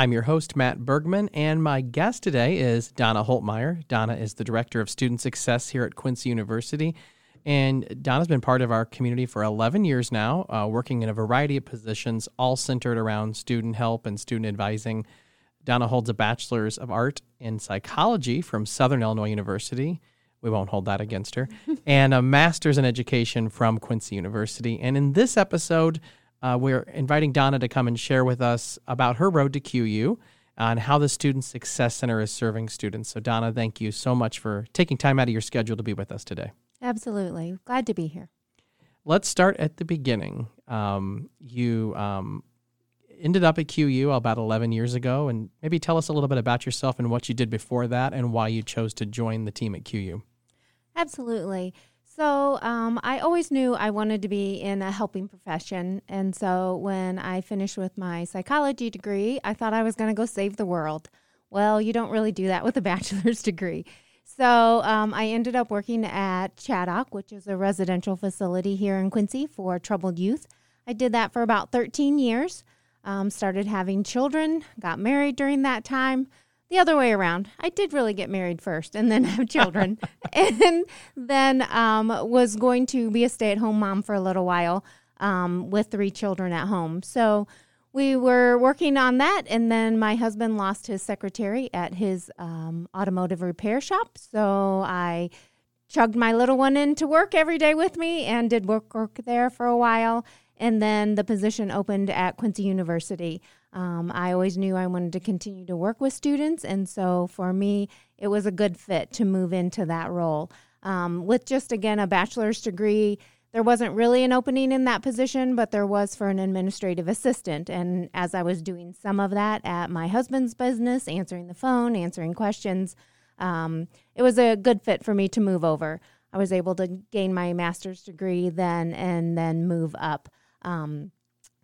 I'm your host, Matt Bergman, and my guest today is Donna Holtmeyer. Donna is the Director of Student Success here at Quincy University. And Donna's been part of our community for 11 years now, uh, working in a variety of positions, all centered around student help and student advising. Donna holds a Bachelor's of Art in Psychology from Southern Illinois University. We won't hold that against her. and a Master's in Education from Quincy University. And in this episode, uh, we're inviting Donna to come and share with us about her road to QU and how the Student Success Center is serving students. So, Donna, thank you so much for taking time out of your schedule to be with us today. Absolutely. Glad to be here. Let's start at the beginning. Um, you um, ended up at QU about 11 years ago, and maybe tell us a little bit about yourself and what you did before that and why you chose to join the team at QU. Absolutely. So um, I always knew I wanted to be in a helping profession. And so when I finished with my psychology degree, I thought I was going to go save the world. Well, you don't really do that with a bachelor's degree. So um, I ended up working at Chaddock, which is a residential facility here in Quincy for troubled youth. I did that for about 13 years. Um, started having children, got married during that time the other way around. I did really get married first and then have children, and then um, was going to be a stay at home mom for a little while um, with three children at home. So we were working on that, and then my husband lost his secretary at his um, automotive repair shop. So I chugged my little one into work every day with me and did work work there for a while. And then the position opened at Quincy University. Um, I always knew I wanted to continue to work with students, and so for me, it was a good fit to move into that role. Um, with just again a bachelor's degree, there wasn't really an opening in that position, but there was for an administrative assistant. And as I was doing some of that at my husband's business, answering the phone, answering questions, um, it was a good fit for me to move over. I was able to gain my master's degree then and then move up. Um,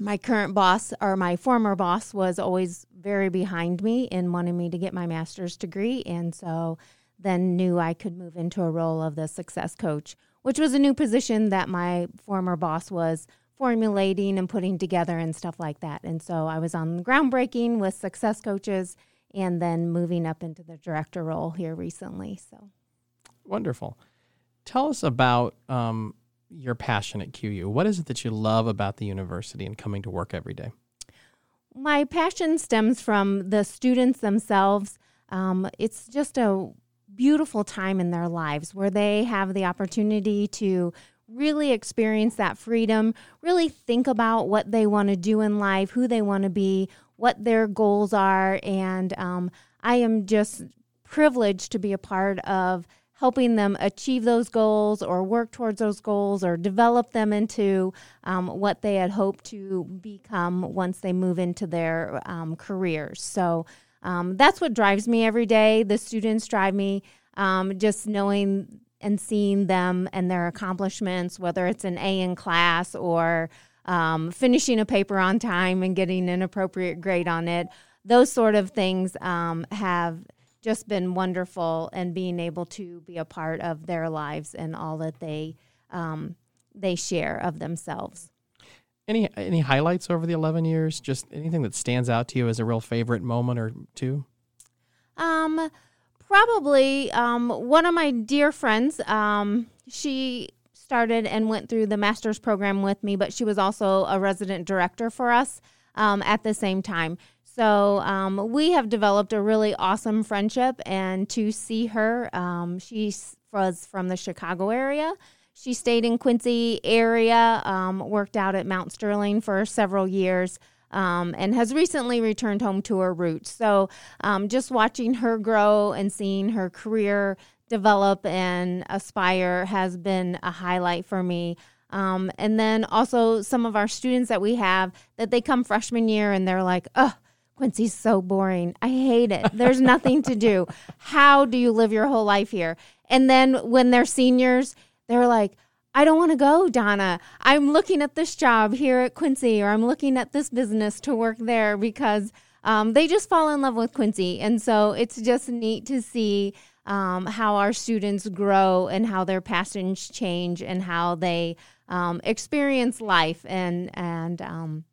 my current boss or my former boss was always very behind me in wanting me to get my master's degree. And so then knew I could move into a role of the success coach, which was a new position that my former boss was formulating and putting together and stuff like that. And so I was on the groundbreaking with success coaches and then moving up into the director role here recently. So wonderful. Tell us about um, your passion at QU. What is it that you love about the university and coming to work every day? My passion stems from the students themselves. Um, it's just a beautiful time in their lives where they have the opportunity to really experience that freedom, really think about what they want to do in life, who they want to be, what their goals are. And um, I am just privileged to be a part of helping them achieve those goals or work towards those goals or develop them into um, what they had hoped to become once they move into their um, careers. So um, that's what drives me every day. The students drive me um, just knowing and seeing them and their accomplishments, whether it's an A in class or um, finishing a paper on time and getting an appropriate grade on it. Those sort of things um, have just been wonderful and being able to be a part of their lives and all that they um, they share of themselves. Any any highlights over the eleven years? Just anything that stands out to you as a real favorite moment or two? Um, probably um, one of my dear friends. Um, she started and went through the master's program with me, but she was also a resident director for us um, at the same time. So um, we have developed a really awesome friendship, and to see her, um, she was from the Chicago area. She stayed in Quincy area, um, worked out at Mount Sterling for several years, um, and has recently returned home to her roots. So um, just watching her grow and seeing her career develop and aspire has been a highlight for me. Um, and then also some of our students that we have that they come freshman year and they're like, oh, Quincy's so boring. I hate it. There's nothing to do. How do you live your whole life here? And then when they're seniors, they're like, I don't want to go, Donna. I'm looking at this job here at Quincy, or I'm looking at this business to work there because um, they just fall in love with Quincy. And so it's just neat to see um, how our students grow and how their passions change and how they um, experience life. And, and um,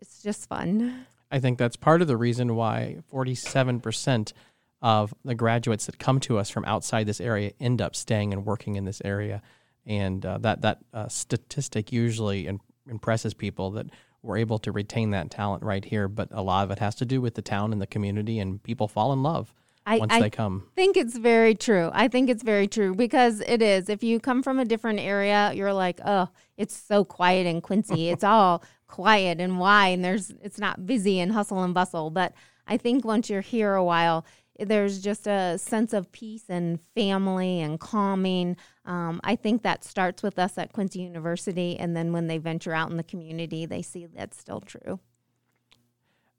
it's just fun. I think that's part of the reason why 47% of the graduates that come to us from outside this area end up staying and working in this area. And uh, that, that uh, statistic usually in, impresses people that we're able to retain that talent right here. But a lot of it has to do with the town and the community, and people fall in love I, once I they come. I think it's very true. I think it's very true because it is. If you come from a different area, you're like, oh, it's so quiet in Quincy. it's all quiet and why, and there's it's not busy and hustle and bustle. But I think once you're here a while, there's just a sense of peace and family and calming. Um, I think that starts with us at Quincy University, and then when they venture out in the community, they see that's still true.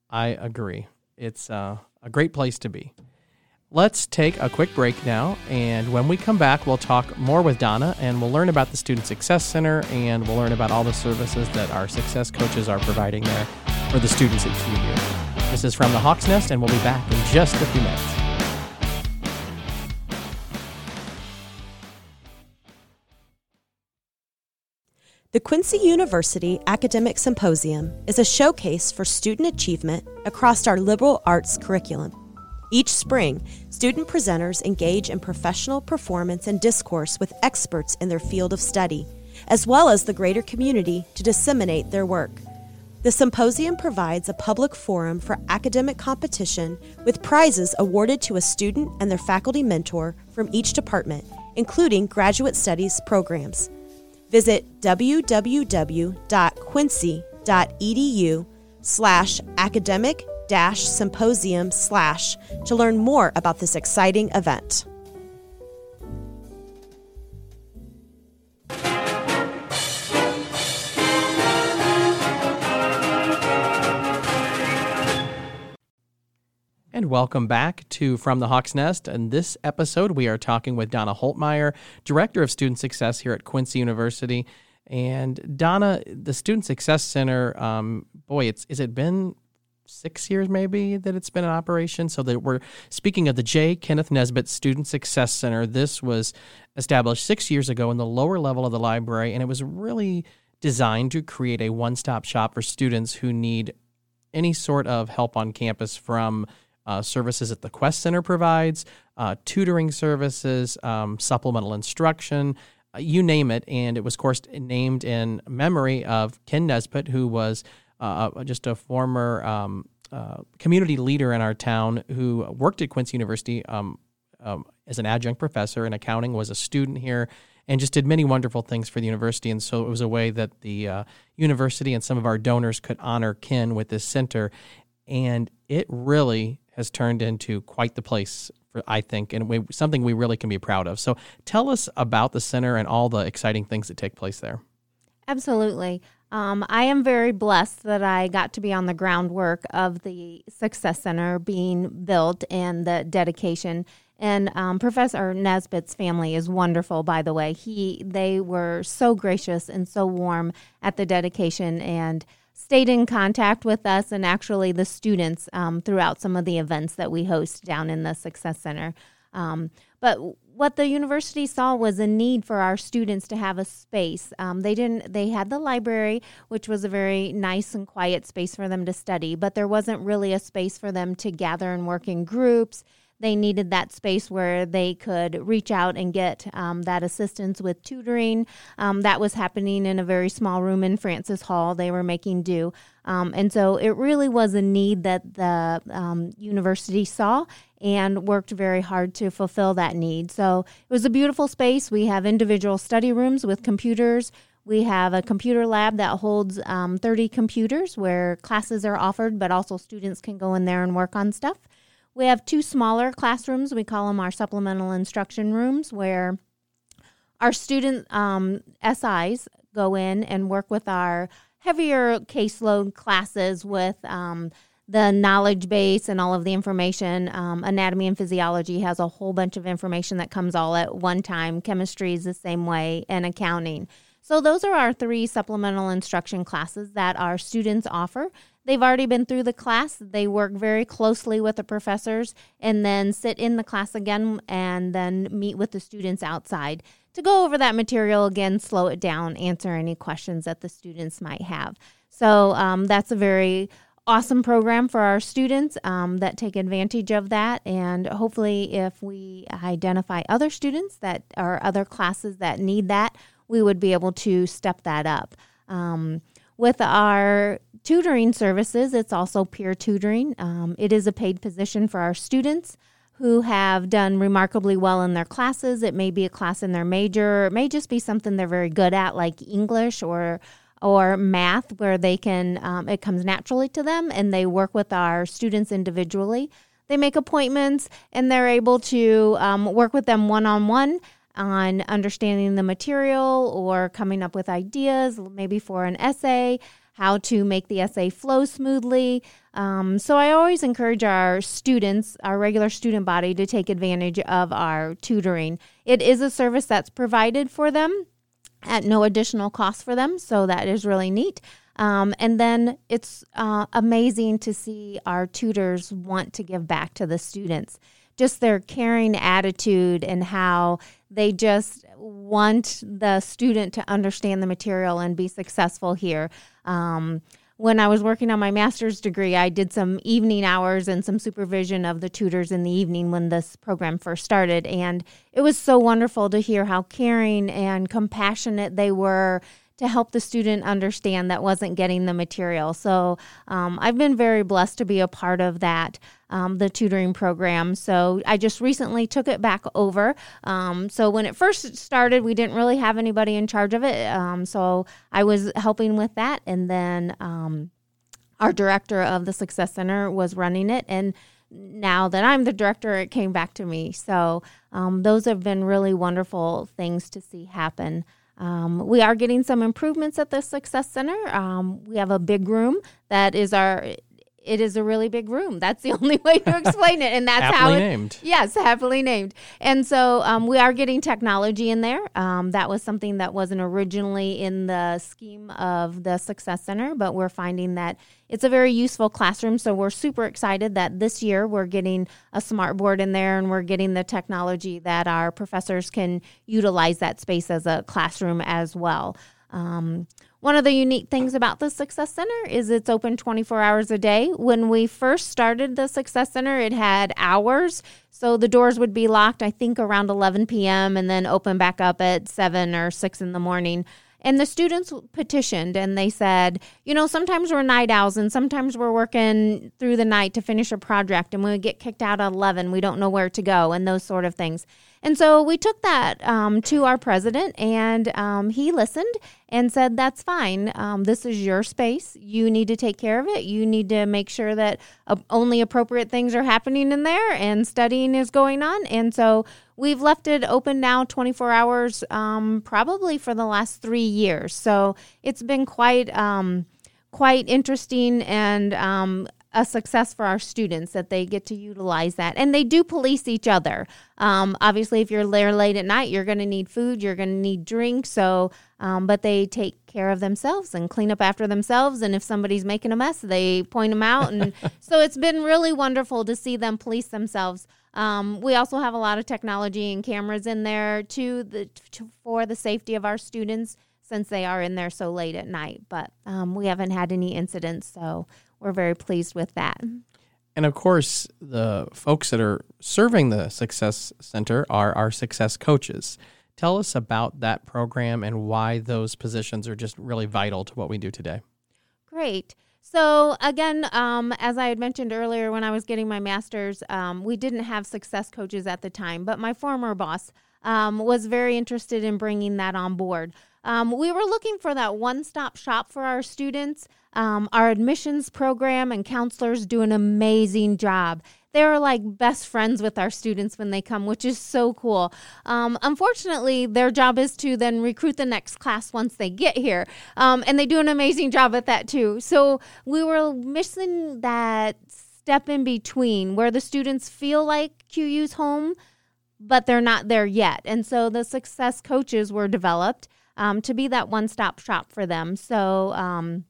I agree. It's uh, a great place to be. Let's take a quick break now, and when we come back, we'll talk more with Donna and we'll learn about the Student Success Center and we'll learn about all the services that our success coaches are providing there for the students at QU. This is from the Hawk's Nest, and we'll be back in just a few minutes. The Quincy University Academic Symposium is a showcase for student achievement across our liberal arts curriculum. Each spring, student presenters engage in professional performance and discourse with experts in their field of study, as well as the greater community to disseminate their work. The symposium provides a public forum for academic competition with prizes awarded to a student and their faculty mentor from each department, including graduate studies programs. Visit www.quincy.edu slash academic dash symposium slash to learn more about this exciting event. And welcome back to From the Hawk's Nest. In this episode, we are talking with Donna Holtmeyer, Director of Student Success here at Quincy University. And Donna, the Student Success Center, um, boy, it's is it been six years maybe that it's been in operation. So that we're speaking of the J. Kenneth Nesbitt Student Success Center. This was established six years ago in the lower level of the library, and it was really designed to create a one-stop shop for students who need any sort of help on campus from uh, services that the Quest Center provides, uh, tutoring services, um, supplemental instruction, uh, you name it. And it was, of course, named in memory of Ken Nesbitt, who was uh, uh, just a former um, uh, community leader in our town who worked at Quincy University um, um, as an adjunct professor in accounting, was a student here, and just did many wonderful things for the university. And so it was a way that the uh, university and some of our donors could honor Ken with this center. And it really has turned into quite the place for, I think, and we, something we really can be proud of. So tell us about the center and all the exciting things that take place there. Absolutely. Um, I am very blessed that I got to be on the groundwork of the Success Center being built and the dedication. And um, Professor Nesbitt's family is wonderful, by the way. He they were so gracious and so warm at the dedication and stayed in contact with us and actually the students um, throughout some of the events that we host down in the Success Center. Um, but what the university saw was a need for our students to have a space. Um, they didn't. They had the library, which was a very nice and quiet space for them to study, but there wasn't really a space for them to gather and work in groups. They needed that space where they could reach out and get um, that assistance with tutoring. Um, that was happening in a very small room in Francis Hall. They were making do. Um, and so it really was a need that the um, university saw and worked very hard to fulfill that need. So it was a beautiful space. We have individual study rooms with computers. We have a computer lab that holds um, 30 computers where classes are offered, but also students can go in there and work on stuff. We have two smaller classrooms. We call them our supplemental instruction rooms, where our student um, SIs go in and work with our heavier caseload classes with um, the knowledge base and all of the information. Um, anatomy and physiology has a whole bunch of information that comes all at one time. Chemistry is the same way, and accounting. So, those are our three supplemental instruction classes that our students offer. They've already been through the class. They work very closely with the professors and then sit in the class again and then meet with the students outside to go over that material again, slow it down, answer any questions that the students might have. So um, that's a very awesome program for our students um, that take advantage of that. And hopefully, if we identify other students that are other classes that need that, we would be able to step that up. Um, with our tutoring services, it's also peer tutoring. Um, it is a paid position for our students who have done remarkably well in their classes. It may be a class in their major, it may just be something they're very good at, like English or or math, where they can um, it comes naturally to them, and they work with our students individually. They make appointments, and they're able to um, work with them one on one on understanding the material or coming up with ideas, maybe for an essay, how to make the essay flow smoothly. Um, so I always encourage our students, our regular student body, to take advantage of our tutoring. It is a service that's provided for them at no additional cost for them, so that is really neat. Um, and then it's uh, amazing to see our tutors want to give back to the students just their caring attitude and how they just want the student to understand the material and be successful here. Um, when I was working on my master's degree, I did some evening hours and some supervision of the tutors in the evening when this program first started. And it was so wonderful to hear how caring and compassionate they were to help the student understand that wasn't getting the material. So um, I've been very blessed to be a part of that. Um, the tutoring program. So I just recently took it back over. Um, so when it first started, we didn't really have anybody in charge of it. Um, so I was helping with that. And then um, our director of the Success Center was running it. And now that I'm the director, it came back to me. So um, those have been really wonderful things to see happen. Um, we are getting some improvements at the Success Center. Um, we have a big room that is our. It is a really big room. That's the only way to explain it, and that's how it, named. Yes, happily named. And so um, we are getting technology in there. Um, that was something that wasn't originally in the scheme of the Success Center, but we're finding that it's a very useful classroom. So we're super excited that this year we're getting a smart board in there and we're getting the technology that our professors can utilize that space as a classroom as well. Um, one of the unique things about the Success Center is it's open 24 hours a day. When we first started the Success Center, it had hours. So the doors would be locked, I think, around 11 p.m. and then open back up at 7 or 6 in the morning. And the students petitioned and they said, you know, sometimes we're night owls and sometimes we're working through the night to finish a project and we get kicked out at 11, we don't know where to go and those sort of things. And so we took that um, to our president and um, he listened and said, That's fine. Um, this is your space. You need to take care of it. You need to make sure that uh, only appropriate things are happening in there and studying is going on. And so We've left it open now 24 hours, um, probably for the last three years. So it's been quite um, quite interesting and um, a success for our students that they get to utilize that. And they do police each other. Um, obviously, if you're there late at night, you're going to need food, you're going to need drink. So, um, but they take care of themselves and clean up after themselves. And if somebody's making a mess, they point them out. And so it's been really wonderful to see them police themselves. Um, we also have a lot of technology and cameras in there too the, to, for the safety of our students since they are in there so late at night. But um, we haven't had any incidents, so we're very pleased with that. And of course, the folks that are serving the Success Center are our success coaches. Tell us about that program and why those positions are just really vital to what we do today. Great. So again, um, as I had mentioned earlier, when I was getting my master's, um, we didn't have success coaches at the time, but my former boss um, was very interested in bringing that on board. Um, we were looking for that one-stop shop for our students. Um, our admissions program and counselors do an amazing job they're like best friends with our students when they come, which is so cool. Um, unfortunately, their job is to then recruit the next class once they get here, um, and they do an amazing job at that too. So we were missing that step in between where the students feel like QU's home, but they're not there yet. And so the success coaches were developed um, to be that one stop shop for them. So um,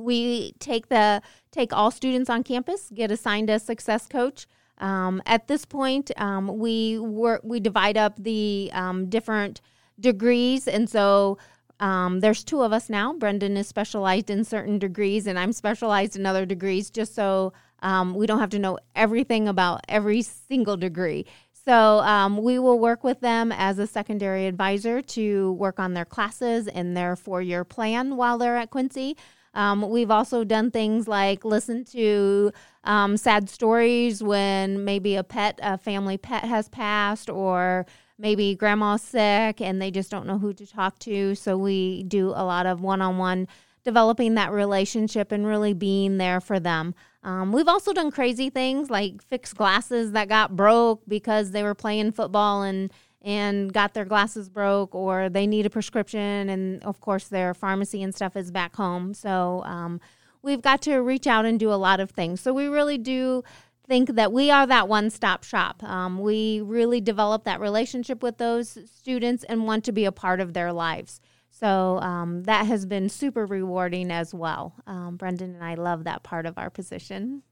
we take the take all students on campus, get assigned a success coach. Um, at this point, um, we work we divide up the um, different degrees, and so um, there's two of us now. Brendan is specialized in certain degrees, and I'm specialized in other degrees, just so um, we don't have to know everything about every single degree. So um, we will work with them as a secondary advisor to work on their classes and their four year plan while they're at Quincy. Um, we've also done things like listen to um, sad stories when maybe a pet, a family pet has passed, or maybe grandma's sick and they just don't know who to talk to. So we do a lot of one on one developing that relationship and really being there for them. Um, we've also done crazy things like fix glasses that got broke because they were playing football and and got their glasses broke or they need a prescription and of course their pharmacy and stuff is back home so um, we've got to reach out and do a lot of things so we really do think that we are that one stop shop. Um, we really develop that relationship with those students and want to be a part of their lives. So um, that has been super rewarding as well. Um, Brendan and I love that part of our position.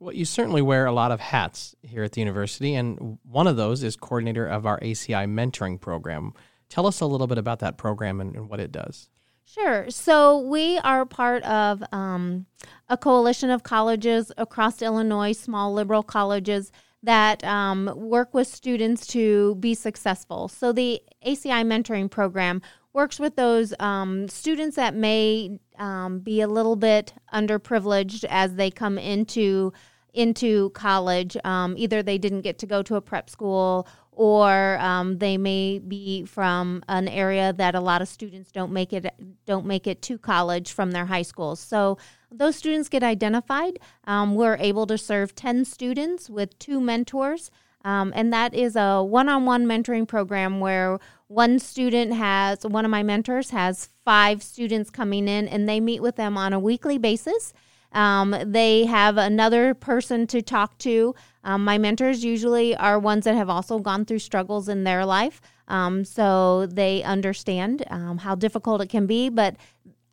Well, you certainly wear a lot of hats here at the university, and one of those is coordinator of our ACI mentoring program. Tell us a little bit about that program and, and what it does. Sure. So we are part of um, a coalition of colleges across Illinois, small liberal colleges that um, work with students to be successful. So the ACI mentoring program works with those um, students that may um, be a little bit underprivileged as they come into into college. Um, either they didn't get to go to a prep school or um, they may be from an area that a lot of students don't make it don't make it to college from their high schools. So those students get identified. Um, we're able to serve ten students with two mentors. Um, and that is a one-on-one mentoring program where one student has one of my mentors has five students coming in and they meet with them on a weekly basis um, they have another person to talk to. Um, my mentors usually are ones that have also gone through struggles in their life. Um, so they understand um, how difficult it can be, but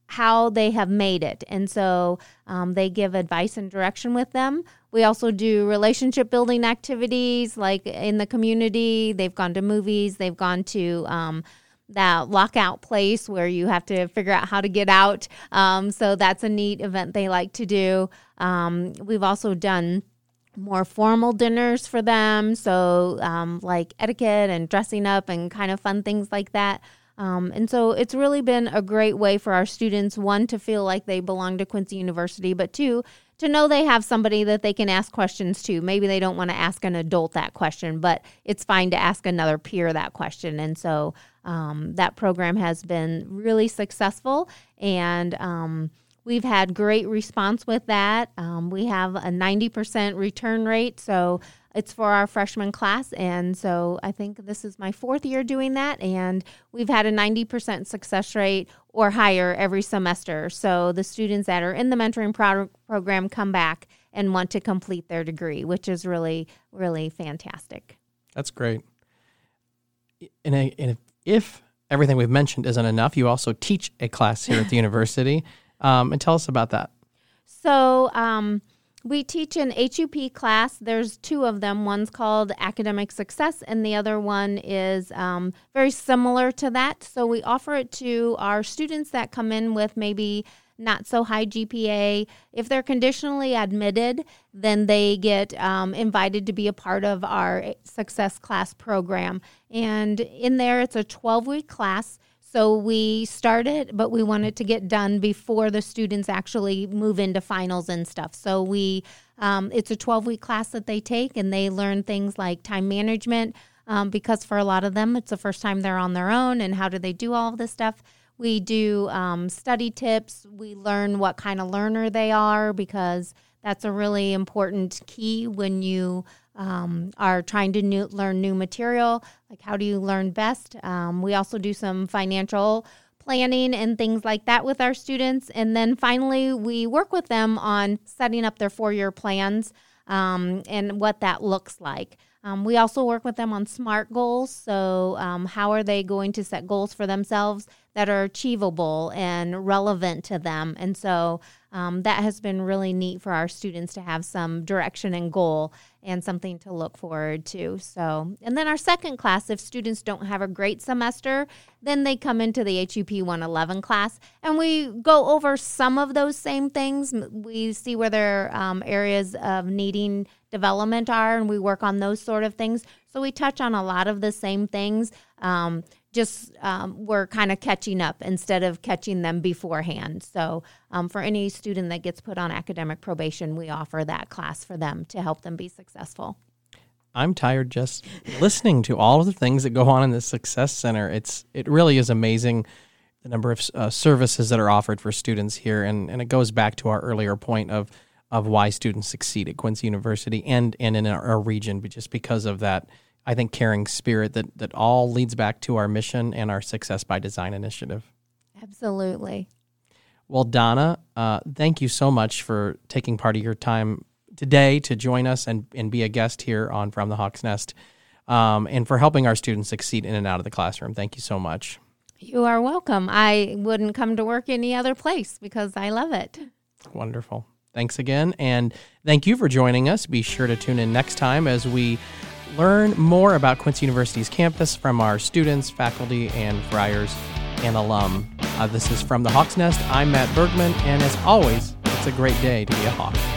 how they have made it. And so um, they give advice and direction with them. We also do relationship building activities like in the community. They've gone to movies, they've gone to um, that lockout place where you have to figure out how to get out. Um, so that's a neat event they like to do. Um, we've also done more formal dinners for them. So, um, like etiquette and dressing up and kind of fun things like that. Um, and so it's really been a great way for our students, one, to feel like they belong to Quincy University, but two, to know they have somebody that they can ask questions to. Maybe they don't want to ask an adult that question, but it's fine to ask another peer that question. And so um, that program has been really successful and um, we've had great response with that. Um, we have a 90% return rate. So it's for our freshman class. And so I think this is my fourth year doing that. And we've had a 90% success rate or higher every semester. So the students that are in the mentoring pro- program come back and want to complete their degree, which is really, really fantastic. That's great. And, and if everything we've mentioned isn't enough, you also teach a class here at the university. Um, and tell us about that. So, um, we teach an HUP class. There's two of them. One's called Academic Success, and the other one is um, very similar to that. So we offer it to our students that come in with maybe not so high GPA. If they're conditionally admitted, then they get um, invited to be a part of our Success Class program. And in there, it's a 12 week class. So we started, but we wanted to get done before the students actually move into finals and stuff. So we, um, it's a 12 week class that they take, and they learn things like time management. Um, because for a lot of them, it's the first time they're on their own, and how do they do all of this stuff? We do um, study tips. We learn what kind of learner they are because that's a really important key when you um, are trying to new, learn new material. Like, how do you learn best? Um, we also do some financial planning and things like that with our students. And then finally, we work with them on setting up their four year plans um, and what that looks like. Um, we also work with them on SMART goals. So, um, how are they going to set goals for themselves that are achievable and relevant to them? And so, um, that has been really neat for our students to have some direction and goal and something to look forward to. So, and then our second class, if students don't have a great semester, then they come into the HUP 111 class and we go over some of those same things. We see where their um, areas of needing development are and we work on those sort of things. So we touch on a lot of the same things. Um, just um, we're kind of catching up instead of catching them beforehand. So, um, for any student that gets put on academic probation, we offer that class for them to help them be successful. I'm tired just listening to all of the things that go on in the Success Center. It's it really is amazing the number of uh, services that are offered for students here, and and it goes back to our earlier point of of why students succeed at Quincy University and and in our, our region, but just because of that I think, caring spirit that, that all leads back to our mission and our Success by Design initiative. Absolutely. Well, Donna, uh, thank you so much for taking part of your time today to join us and, and be a guest here on From the Hawk's Nest um, and for helping our students succeed in and out of the classroom. Thank you so much. You are welcome. I wouldn't come to work any other place because I love it. Wonderful. Thanks again. And thank you for joining us. Be sure to tune in next time as we Learn more about Quincy University's campus from our students, faculty, and friars and alum. Uh, this is from the Hawk's Nest. I'm Matt Bergman, and as always, it's a great day to be a Hawk.